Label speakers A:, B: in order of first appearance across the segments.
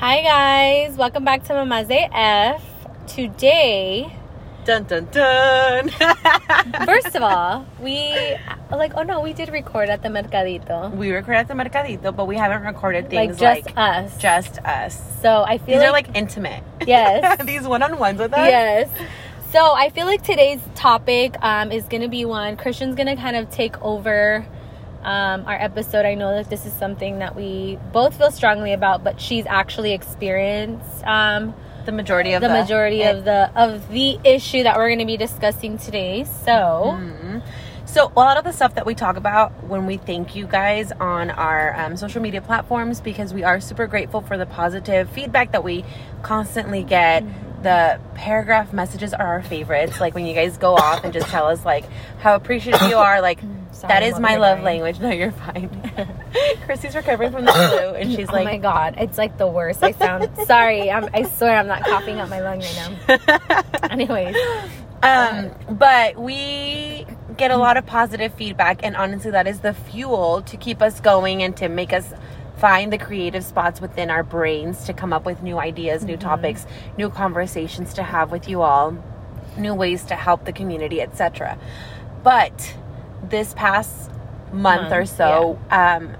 A: Hi guys, welcome back to Mama's AF. Today,
B: Dun dun dun.
A: first of all, we like oh no, we did record at the Mercadito.
B: we record at the Mercadito, but we haven't recorded things Like
A: just
B: like,
A: us.
B: just us.
A: So I feel
B: These
A: like,
B: are like intimate.
A: Yes.
B: These one on ones with us.
A: yes. So I feel like today's topic um, is gonna be one. Christian's gonna kind of take over um, our episode. I know that this is something that we both feel strongly about, but she's actually experienced um,
B: The majority of
A: the
B: the,
A: majority of the of the issue that we're going to be discussing today. So,
B: Mhm. So a lot of the stuff that we talk about when we thank you guys on our um, social media platforms because we are super grateful for the positive feedback that we constantly get. The paragraph messages are our favorites. Like when you guys go off and just tell us like how appreciative you are. Like
A: Sorry,
B: that is my love language. No, you're fine. Christy's recovering from the flu and she's like,
A: oh my god, it's like the worst. I sound sorry. I'm, I swear I'm not coughing up my lung right now. Anyways,
B: Um, but we get a lot of positive feedback, and honestly, that is the fuel to keep us going and to make us find the creative spots within our brains to come up with new ideas, new topics, new conversations to have with you all, new ways to help the community, etc. But this past month, or so, um,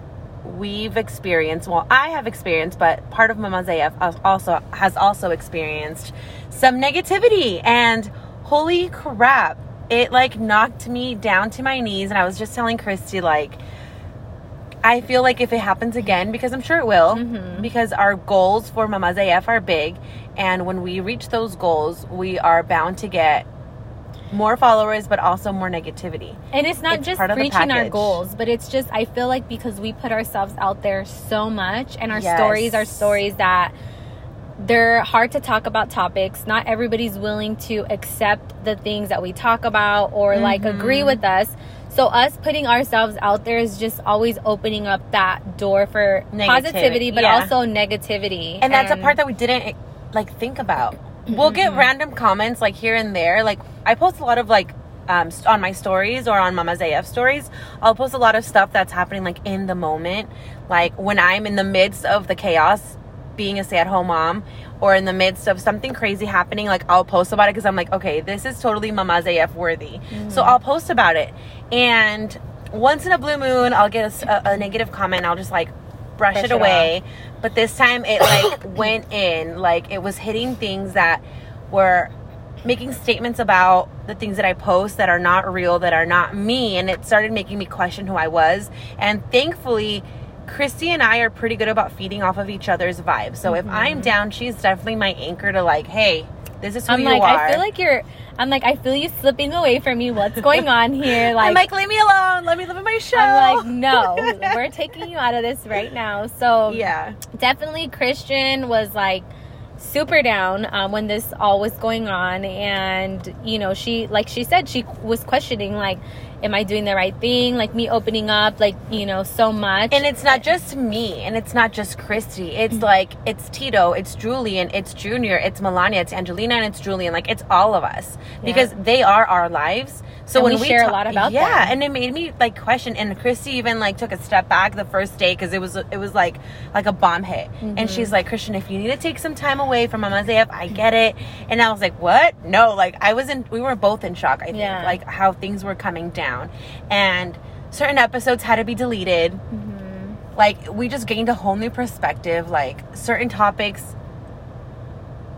B: we've experienced well i have experienced but part of mama af also has also experienced some negativity. And holy crap it like knocked me down to my knees. And i was just telling christy like i feel like if it happens again because i'm sure it will
A: Mhm.
B: because our goals for mama's af are big. And when we reach those goals we are bound to get more followers but also more negativity
A: and it's not
B: It's
A: just
B: part of the
A: reaching our goals, but it's just I feel like because we put ourselves out there so much, and our
B: Yes.
A: stories are stories that they're hard to talk about topics. Not everybody's willing to accept the things that we talk about or like
B: Mm-hmm.
A: agree with us. So us putting ourselves out there is just always opening up that door for
B: Negativity,
A: positivity, but
B: yeah.
A: also negativity.
B: and that's a part that we didn't like think about we'll get random comments like here and there. Like i post a lot of like um, st- on my stories or on mama's af stories i'll post a lot of stuff that's happening like in the moment. Like when i'm in the midst of the chaos being a stay-at-home mom or in the midst of something crazy happening like i'll post about it because i'm like okay this is totally mama's af worthy. So i'll post about it. And once in a blue moon i'll get a negative comment i'll just like brush,
A: Brush
B: it
A: it
B: away but this time it like went in like it was hitting things that were making statements about the things that I post that are not real, that are not me, and it started making me question who I was. And thankfully, Christy and I are pretty good about feeding off of each other's vibes. So if I'm mm-hmm. down, she's definitely my anchor to like, hey, this is who
A: I'm
B: you
A: like,
B: are.
A: I feel like you're. I'm like, I feel you slipping away from me. What's going on here?
B: Like, I'm like, leave me alone. Let me live in my show.
A: I'm like, no, we're taking you out of this right now. So
B: yeah.
A: definitely Christian was like super down um, when this all was going on and you know she like she said she was questioning like am i doing the right thing like me opening up like you know so much
B: And it's not just me, and it's not just Christy. It's
A: Mm-hmm.
B: like it's Tito, it's Julian, it's Junior, it's Melania, it's Angelina, and it's Julian. Like it's all of us because they are our lives. So
A: And
B: when
A: we share a lot about
B: yeah,
A: them.
B: and it made me like question. And Christy even like took a step back the first day because it was it was like like a bomb hit.
A: Mm-hmm.
B: And she's like, Christian, if you need to take some time away from Mama's AF, I get it. And I was like, what? No, like I was in. We were both in shock. I think
A: Yeah.
B: like how things were coming down, and certain episodes had to be deleted
A: Mm-hmm.
B: like we just gained a whole new perspective like certain topics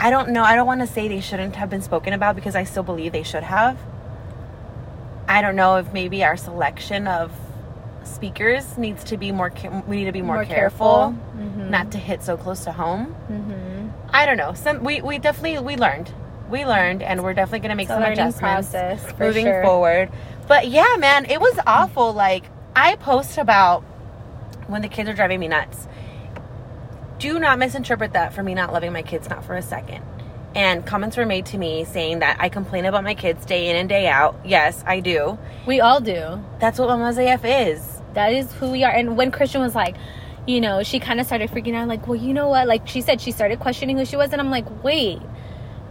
B: i don't know i don't want to say they shouldn't have been spoken about because i still believe they should have i don't know if maybe our selection of speakers needs to be more we need to be more,
A: More
B: careful,
A: careful. Mhm.
B: not to hit so close to home
A: Mhm.
B: i don't know some we, we definitely we learned we learned and we're definitely going to make
A: It's
B: some adjustments
A: process,
B: moving
A: sure.
B: forward but yeah man it was awful. Like i post about when the kids are driving me nuts. Do not misinterpret that for me not loving my kids not for a second. And comments were made to me saying that i complain about my kids day in and day out. Yes i do.
A: We all do.
B: That's what mama's af is.
A: That is who we are. And when christian was like you know she kind of started freaking out like well you know what? Like she said she started questioning who she was and i'm like wait.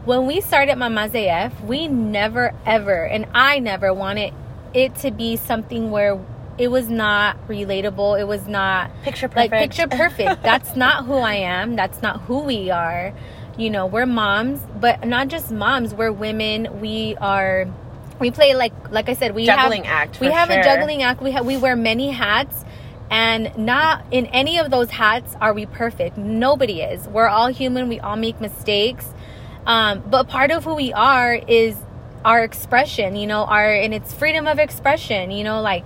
A: When we started Mama's AF, we never ever, and I never wanted it to be something where it was not relatable. It was not
B: Picture perfect.
A: like picture perfect. That's not who I am. That's not who we are. You know, we're moms, but not just moms. We're women. We are. We play like like I said. We have a
B: Juggling
A: have
B: act,
A: we have a juggling act. We have we wear many hats, and not in any of those hats are we perfect. Nobody is. We're all human. We all make mistakes. Um, but part of who we are is our expression. You know, our and it's freedom of expression. You know, like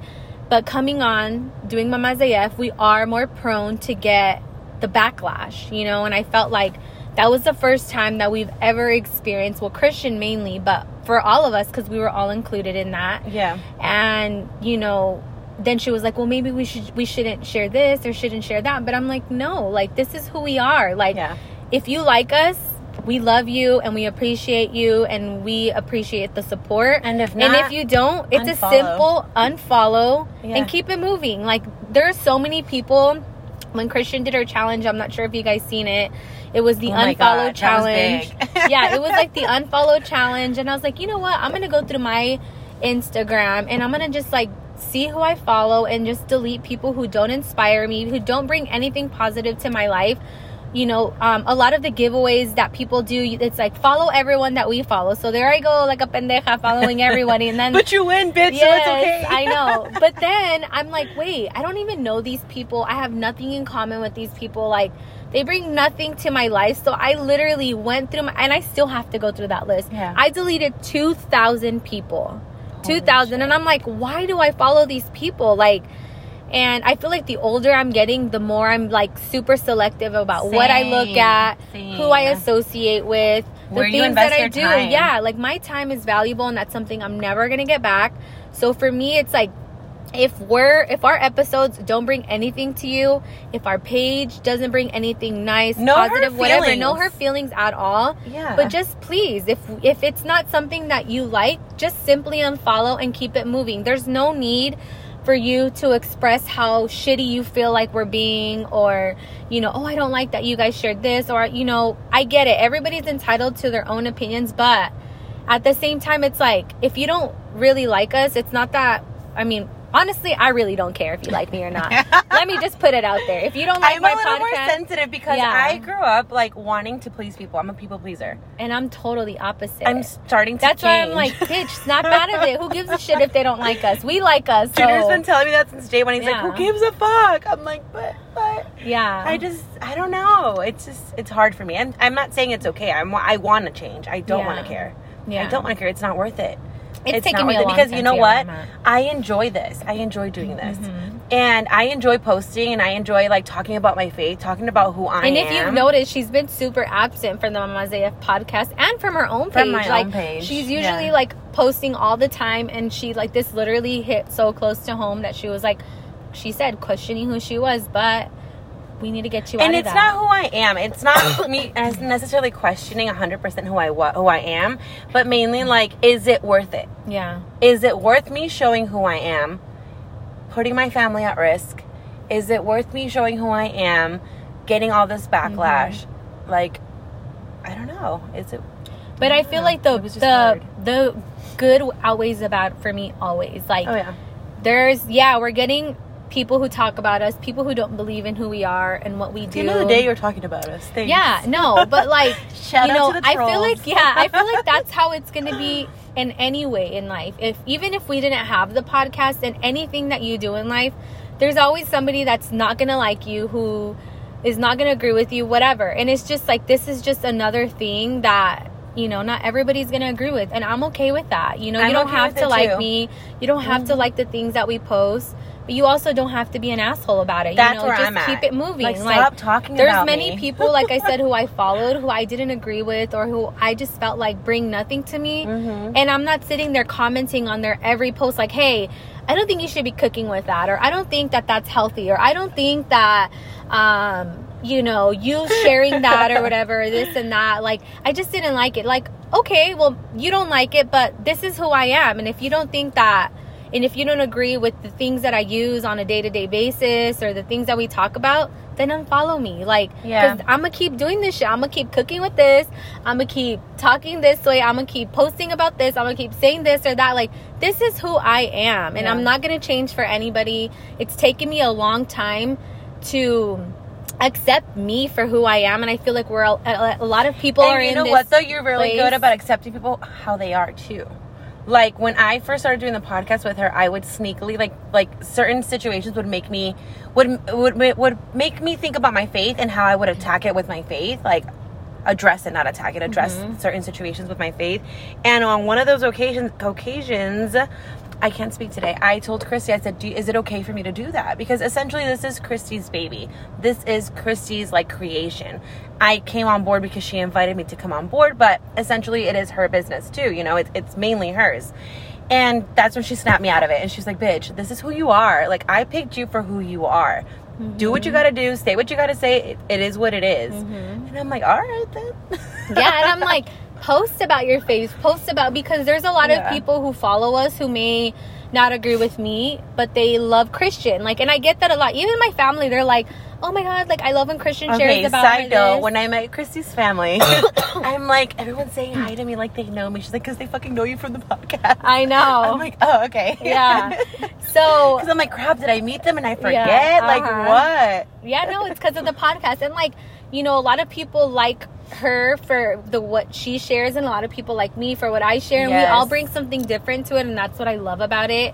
A: but coming on doing Mama's AF, we are more prone to get the backlash, you know, and I felt like that was the first time that we've ever experienced, well, Christian mainly, but for all of us, because we were all included in that.
B: Yeah.
A: And, you know, then she was like, well, maybe we should, we shouldn't share this or shouldn't share that. But I'm like, no, like, this is who we are. Like,
B: Yeah.
A: if you like us, we love you and we appreciate you and we appreciate the support.
B: And if not, and
A: if you don't, it's a simple unfollow
B: Yeah.
A: and keep it moving. Like there are so many people. When Christian did her challenge, I'm not sure if you guys seen it. It was the
B: Oh
A: unfollow
B: God,
A: challenge. yeah, it was like the unfollow challenge, and I was like, you know what? I'm gonna go through my Instagram and I'm gonna just like see who I follow and just delete people who don't inspire me, who don't bring anything positive to my life. You know, um, a lot of the giveaways that people do, it's like follow everyone that we follow. So there I go, like a pendeja following everybody, and then
B: But you win, bitch.
A: yes,
B: so it's okay.
A: I know. But then I'm like, wait, I don't even know these people. I have nothing in common with these people. Like, they bring nothing to my life. So I literally went through my, and I still have to go through that list.
B: Yeah.
A: I deleted 2,000 people.
B: Holy
A: 2,000. And I'm like, why do I follow these people? Like, and I feel like the older I'm getting, the more I'm like super selective about what I look at,
B: same.
A: who I associate with, the
B: Where
A: things that I do.
B: time.
A: Yeah, like my time is valuable and that's something I'm never going to get back. So for me, it's like if we're if our episodes don't bring anything to you, if our page doesn't bring anything nice,
B: No hurt
A: positive, whatever, no
B: feelings.
A: hurt feelings at all.
B: Yeah.
A: But just please, if if it's not something that you like, just simply unfollow and keep it moving. There's no need for you to express how shitty you feel like we're being or you know oh i don't like that you guys shared this or you know i get it. Everybody's entitled to their own opinions but at the same time it's like if you don't really like us it's not that i mean honestly i really don't care if you like me or not let me just put it out there if you don't like
B: I'm
A: my
B: a little more sensitive because
A: Yeah.
B: I grew up like wanting to please people. I'm a people pleaser.
A: and i'm totally opposite
B: I'm starting to.
A: that's why i'm like bitch snap out of it who gives a shit if they don't like us we like us so
B: Junior's been telling me that since day one. He's
A: Yeah.
B: like, "Who gives a fuck?" I'm like, "But, but."
A: yeah
B: I just, I don't know. It's just, it's hard for me. And I'm not saying it's okay. I'm, I want to change. I don't
A: Yeah.
B: want to care.
A: Yeah.
B: I don't want to care. It's not worth it.
A: It's taken
B: not
A: me a
B: because you know what? I enjoy this. I enjoy doing this,
A: Mhm.
B: and I enjoy posting, and I enjoy like talking about my faith, talking about who I
A: And
B: am.
A: And if you've noticed, she's been super absent from the Mama's AF podcast and from her own page.
B: From my
A: like,
B: own page,
A: She's usually
B: yeah.
A: like posting all the time, and she like this literally hit so close to home that she was like, she said questioning who she was, but we need to get you
B: and it's not who I am. It's not me as necessarily questioning 100% who I who I am, but mainly like, is it worth it?
A: yeah,
B: Is it worth me showing who I am, putting my family at risk? Is it worth me showing who I am, getting all this backlash?
A: Mm-hmm.
B: Like, I don't know. Is it?
A: but I feel
B: Yeah,
A: like the
B: it was just
A: the
B: hard.
A: the good outweighs the bad for me always. Like
B: Oh yeah.
A: there's yeah, we're getting people who talk about us, people who don't believe in who we are and what we
B: At
A: do.
B: the end of the day, you're talking about us. Thanks.
A: Yeah, no, but like you know,
B: to
A: I feel like yeah, I feel like that's how it's gonna be in any way in life. If even if we didn't have the podcast and anything that you do in life, there's always somebody that's not gonna like you who is not gonna agree with you, whatever. And it's just like this is just another thing that you know not everybody's gonna agree with and i'm okay with that you know
B: I'm
A: you don't
B: okay
A: have to like
B: too.
A: me you don't have to mm-hmm. like the things that we post but you also don't have to be an asshole about it
B: That's
A: you know
B: where
A: just
B: I'm at.
A: keep it moving
B: Like, stop talking
A: there's many
B: me.
A: people like i said who i followed who i didn't agree with or who i just felt like bring nothing to me
B: Mhm.
A: and i'm not sitting there commenting on their every post like hey i don't think you should be cooking with that or i don't think that that's healthy or i don't think that um you know you sharing that or whatever this and that like i just didn't like it like okay well you don't like it but this is who i am and if you don't think that And if you don't agree with the things that I use on a day to day basis or the things that we talk about, then unfollow me. Like,
B: Yeah.
A: I'm gonna keep doing this shit. I'm gonna keep cooking with this. I'm gonna keep talking this way. I'm gonna keep posting about this. I'm gonna keep saying this or that. Like, this is who I am, and
B: Yeah.
A: I'm not gonna change for anybody. It's taken me a long time to accept me for who I am, and I feel like we're a, a, lot of people are
B: you know what though you're really
A: place.
B: good about accepting people how they are too like when i first started doing the podcast with her i would sneakily like like certain situations would make me would would would make me think about my faith and how i would attack it with my faith like address it not attack it address
A: Mm-hmm.
B: certain situations with my faith and on one of those occasions occasions I can't speak today. I told Christy, I said, is it okay for me to do that? Because essentially, this is Christy's baby. This is Christy's like creation. I came on board because she invited me to come on board, but essentially, it is her business too. You know, it, it's mainly hers. And that's when she snapped me out of it. And she's like, bitch, this is who you are. Like, I picked you for who you are. Do what you mm-hmm. gotta do, say what you gotta say. It, it is what it is. Mm-hmm. And I'm like, all right then.
A: yeah, and I'm like, post about your faith, post about because there's a lot
B: Yeah.
A: of people who follow us who may not agree with me, but they love Christian. Like, and I get that a lot. Even my family, they're like, "Oh my god, like I love when Christian
B: Okay,
A: shares about
B: side note, when I met Christy's family, I'm like, everyone's saying hi to me like they know me. She's like, because they fucking know you from the podcast.
A: I know.
B: I'm like, oh, okay.
A: yeah. So
B: Because I'm like, crap, did I meet them and I forget?
A: Yeah,
B: Like,
A: uh-huh.
B: what?
A: yeah, no, it's because of the podcast, and like you know, a lot of people like her for the what she shares, and a lot of people like me for what I share, and we all bring something different to it, and that's what I love about it.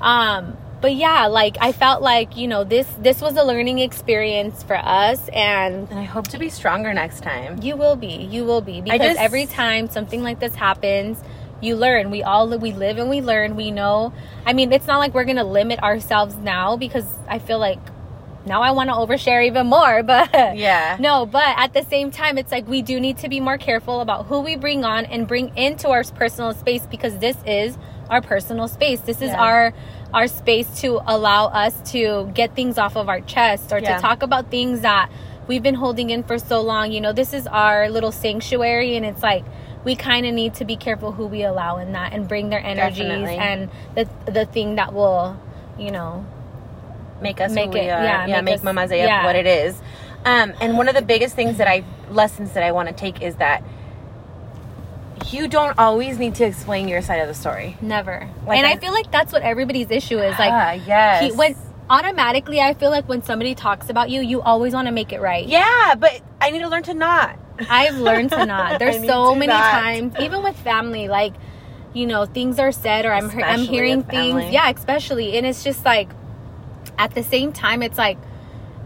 A: Um, but yeah, like I felt like you know this this was a learning experience for us, and
B: And I hope to be stronger next time.
A: you will be, you will be, because
B: just-
A: every time something like this happens. You learn. We all we live and we learn. We know. I mean, it's not like we're gonna limit ourselves now because I feel like now I want to overshare even more. But
B: Yeah.
A: no, but at the same time, it's like we do need to be more careful about who we bring on and bring into our personal space because this is our personal space. This is
B: Yeah.
A: our our space to allow us to get things off of our chest or
B: Yeah.
A: to talk about things that we've been holding in for so long. You know, this is our little sanctuary, and it's like we kind of need to be careful who we allow in that and bring their energies
B: Definitely.
A: and the the thing that will, you know,
B: Make us
A: Make
B: who we
A: it-
B: are.
A: yeah,
B: Yeah,
A: make
B: make,
A: us-
B: Mama Zaya
A: yeah.
B: what it is. Um, and one of the biggest things that I, lessons that I want to take is that you don't always need to explain your side of the story.
A: never.
B: Like
A: and I,
B: I-
A: feel like that's what everybody's issue is. Like,
B: Ah, yes.
A: he, when automatically, I feel like when somebody talks about you, you always want to make it right.
B: Yeah, but I need to learn to not.
A: I've learned to not. There's so many
B: not.
A: times, even with family, like you know, things are said or I'm I'm hearing things. Yeah, especially, and it's just like at the same time, it's like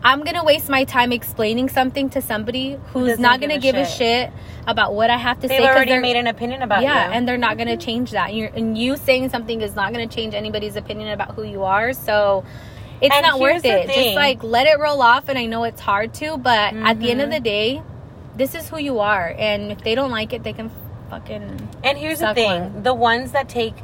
A: I'm gonna waste my time explaining something to somebody who's not gonna
B: a
A: give a
B: shit.
A: shit about what I have to say. They've
B: already made an opinion about
A: yeah,
B: you.
A: and they're not gonna change that. And, you're, and you saying something is not gonna change anybody's opinion about who you are. So. It's
B: And
A: not worth it. Just like let it roll off, and I know it's hard to, but at the end of
B: Mhm.
A: the day, this is who you are, and if they don't like it, they can fucking.
B: And here's the thing:
A: one.
B: the ones that take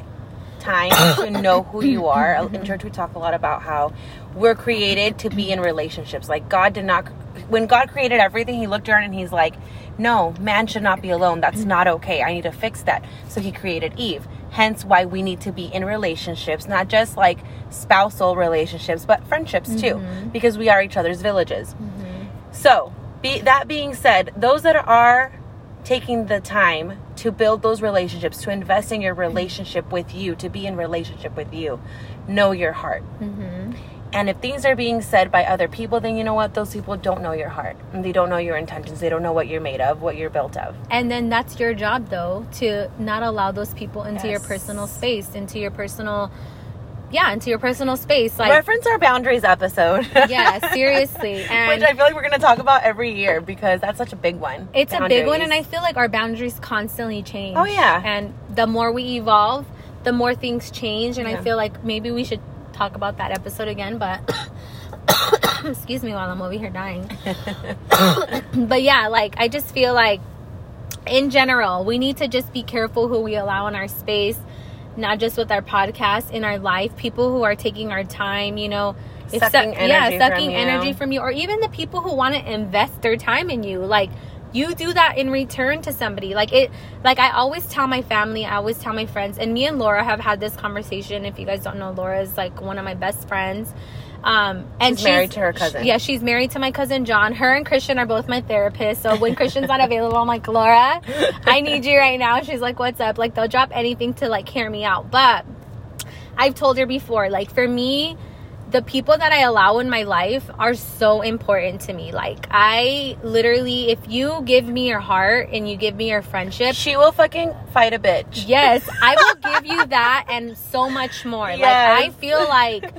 B: time to know who you are. Uh, in church, we talk a lot about how we're created to be in relationships. Like God did not. When God created everything, He looked around and He's like, "No, man should not be alone. That's not okay. I need to fix that." So He created Eve. Hence, why we need to be in relationships, not just like spousal relationships, but friendships too, mm-hmm. because we are each other's villages. Mm-hmm. So, be, that being said, those that are taking the time to build those relationships, to invest in your relationship with you, to be in relationship with you, know your heart. Mm-hmm. And if things are being said by other people, then you know what? Those people don't know your heart. And they don't know your intentions. They don't know what you're made of, what you're built of.
A: And then that's your job, though, to not allow those people into your personal space, into your personal, yeah, into your personal space. Like,
B: Reference our boundaries episode.
A: yeah, seriously. And
B: Which I feel like we're going to talk about every year because that's such a big one.
A: it's a big one, and I feel like our boundaries constantly change.
B: Oh, yeah.
A: And the more we evolve, the more things change. And I feel like maybe we should talk about that episode again, but. excuse me while I'm over here dying. but yeah, like I just feel like in general, we need to just be careful who we allow in our space, not just with our podcast, in our life. People who are taking our time, you know,
B: Sucking
A: yeah,
B: energy
A: sucking
B: from you.
A: energy from you, or even the people who want to invest their time in you. Like, you do that in return to somebody like it like i always tell my family i always tell my friends and me and laura have had this conversation if you guys don't know laura is like one of my best friends um, and
B: she's married to her cousin.
A: Yeah, she's married to my cousin John. Her and Christian are both my therapists. So when Christian's not available, I'm like, Laura, I need you right now. She's like, what's up? Like they'll drop anything to like hear me out. But I've told her before, like for me, the people that I allow in my life are so important to me. Like I literally if you give me your heart and you give me your friendship,
B: she will fucking fight a bitch.
A: Yes, I will give you that and so much more. Yes. Like I feel like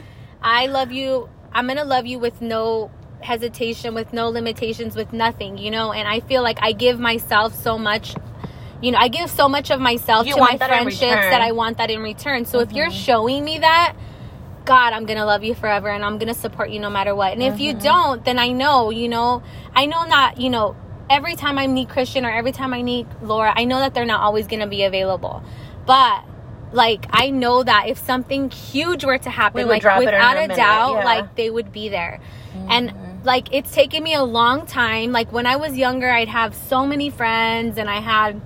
A: I love you. I'm going to love you with no hesitation, with no limitations, with nothing, you know? And I feel like I give myself so much you know, I give so much of myself you to my friendships that I want that in return. So mm-hmm. if you're mm-hmm. showing me that, God, I'm gonna love you forever and I'm gonna support you no matter what. And mm-hmm. if you mm-hmm. don't, then I know, you know, I know not, you know, every time I meet Christian or every time I meet Laura, I know that they're not always gonna be available. But like I know that if something huge were to happen, like without a, a doubt, yeah. like they would be there. Mm-hmm. And like it's taken me a long time. Like when I was younger, I'd have so many friends and I had,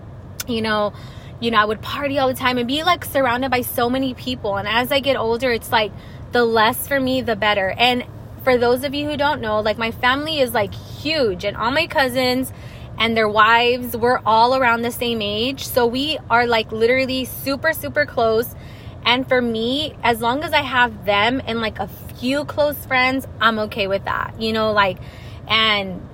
A: you know, you know, I would party all the time and be like surrounded by so many people. And as I get older, it's like the less for me, the better. And for those of you who don't know, like my family is like huge and all my cousins and their wives were all around the same age. So we are like literally super, super close. And for me, as long as I have them and like a few close friends, I'm okay with that. You know, like, and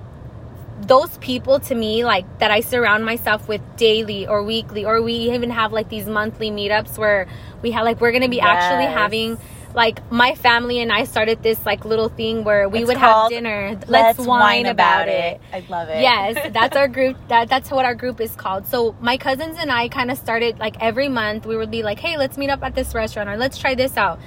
A: those people to me, like that I surround myself with daily or weekly, or we even have like these monthly meetups where we have like, we're to be yes. actually having like my family and I started this like little thing where we it's would have dinner.
B: Let's, Let's whine, about, about it. it. I love it.
A: Yes, that's our group. That that's what our group is called. So my cousins and I kind of started like every month we would be like, hey, let's meet up at this restaurant or let's try this out.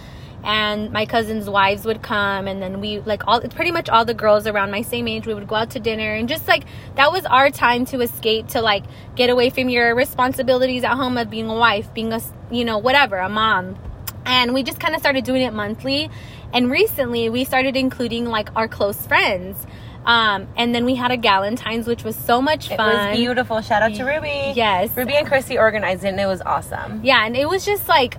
A: And my cousins' wives would come, and then we like all pretty much all the girls around my same age. We would go out to dinner, and just like that was our time to escape, to like get away from your responsibilities at home of being a wife, being a you know whatever, a mom, and we just kind of started doing it monthly and recently we started including like our close friends um, and then we had a Galentine's, which was so much fun.
B: It was beautiful. Shout out to Ruby.
A: Yes.
B: Ruby and Chrissy organized it and it was awesome.
A: Yeah, and it was just like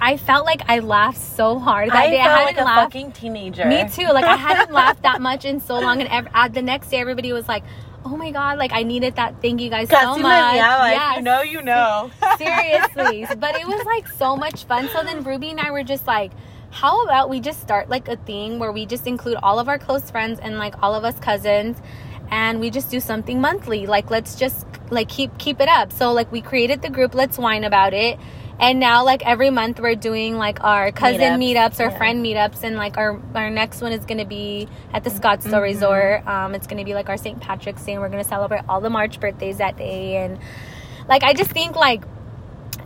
A: I felt like I laughed so hard
B: that I day. I hadn't like a laughed. fucking teenager.
A: Me too. Like I hadn't laughed that much in so long, and ev- uh, the next day everybody was like, oh my god, like I needed that. Thank you guys so much.
B: Yeah, you know, you know.
A: Seriously, but it was like so much fun. So then Ruby and I were just like, how about we just start like a thing where we just include all of our close friends and like all of us cousins, and we just do something monthly. Like let's just like keep keep it up. So like we created the group. Let's whine about it and now like every month we're doing like our cousin meetups, meetups or yeah. friend meetups and like our our next one is going to be at the scottsdale mm-hmm. resort um it's going to be like our st patrick's day and we're going to celebrate all the march birthdays that day and like i just think like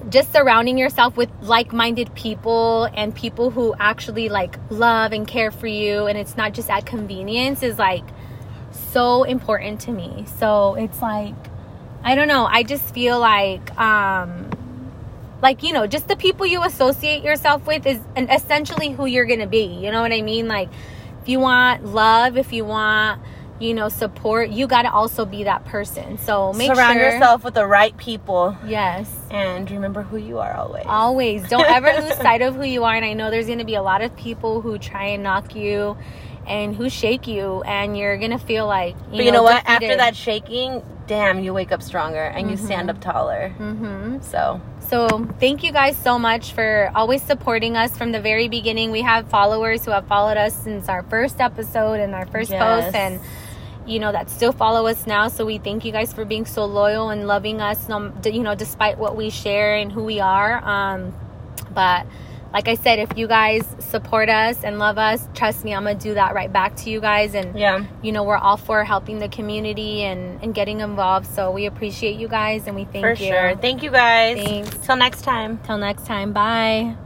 A: just surrounding yourself with like-minded people and people who actually like love and care for you and it's not just at convenience is like so important to me so it's like i don't know i just feel like um like you know just the people you associate yourself with is essentially who you're gonna be you know what i mean? Like if you want love if you want you know support you got to also be that person. So make
B: surround
A: sure,
B: yourself with the right people.
A: Yes.
B: And remember who you are always.
A: Always. Don't ever lose sight of who you are and i know there's going to be a lot of people who try and knock you and who shake you and you're gonna feel like
B: you but know, you know what? defeated. after that shaking damn you wake up stronger and mm-hmm. you stand up taller
A: mm-hmm.
B: so
A: so thank you guys so much for always supporting us from the very beginning we have followers who have followed us since our first episode and our first yes. post and you know that still follow us now so we thank you guys for being so loyal and loving us you know despite what we share and who we are um but like I said, if you guys support us and love us, trust me, I'm gonna do that right back to you guys. And
B: yeah,
A: you know, we're all for helping the community and and getting involved. So we appreciate you guys and we thank
B: for
A: you.
B: sure. Thank you guys.
A: Thanks.
B: Till next time.
A: Till next time. Bye.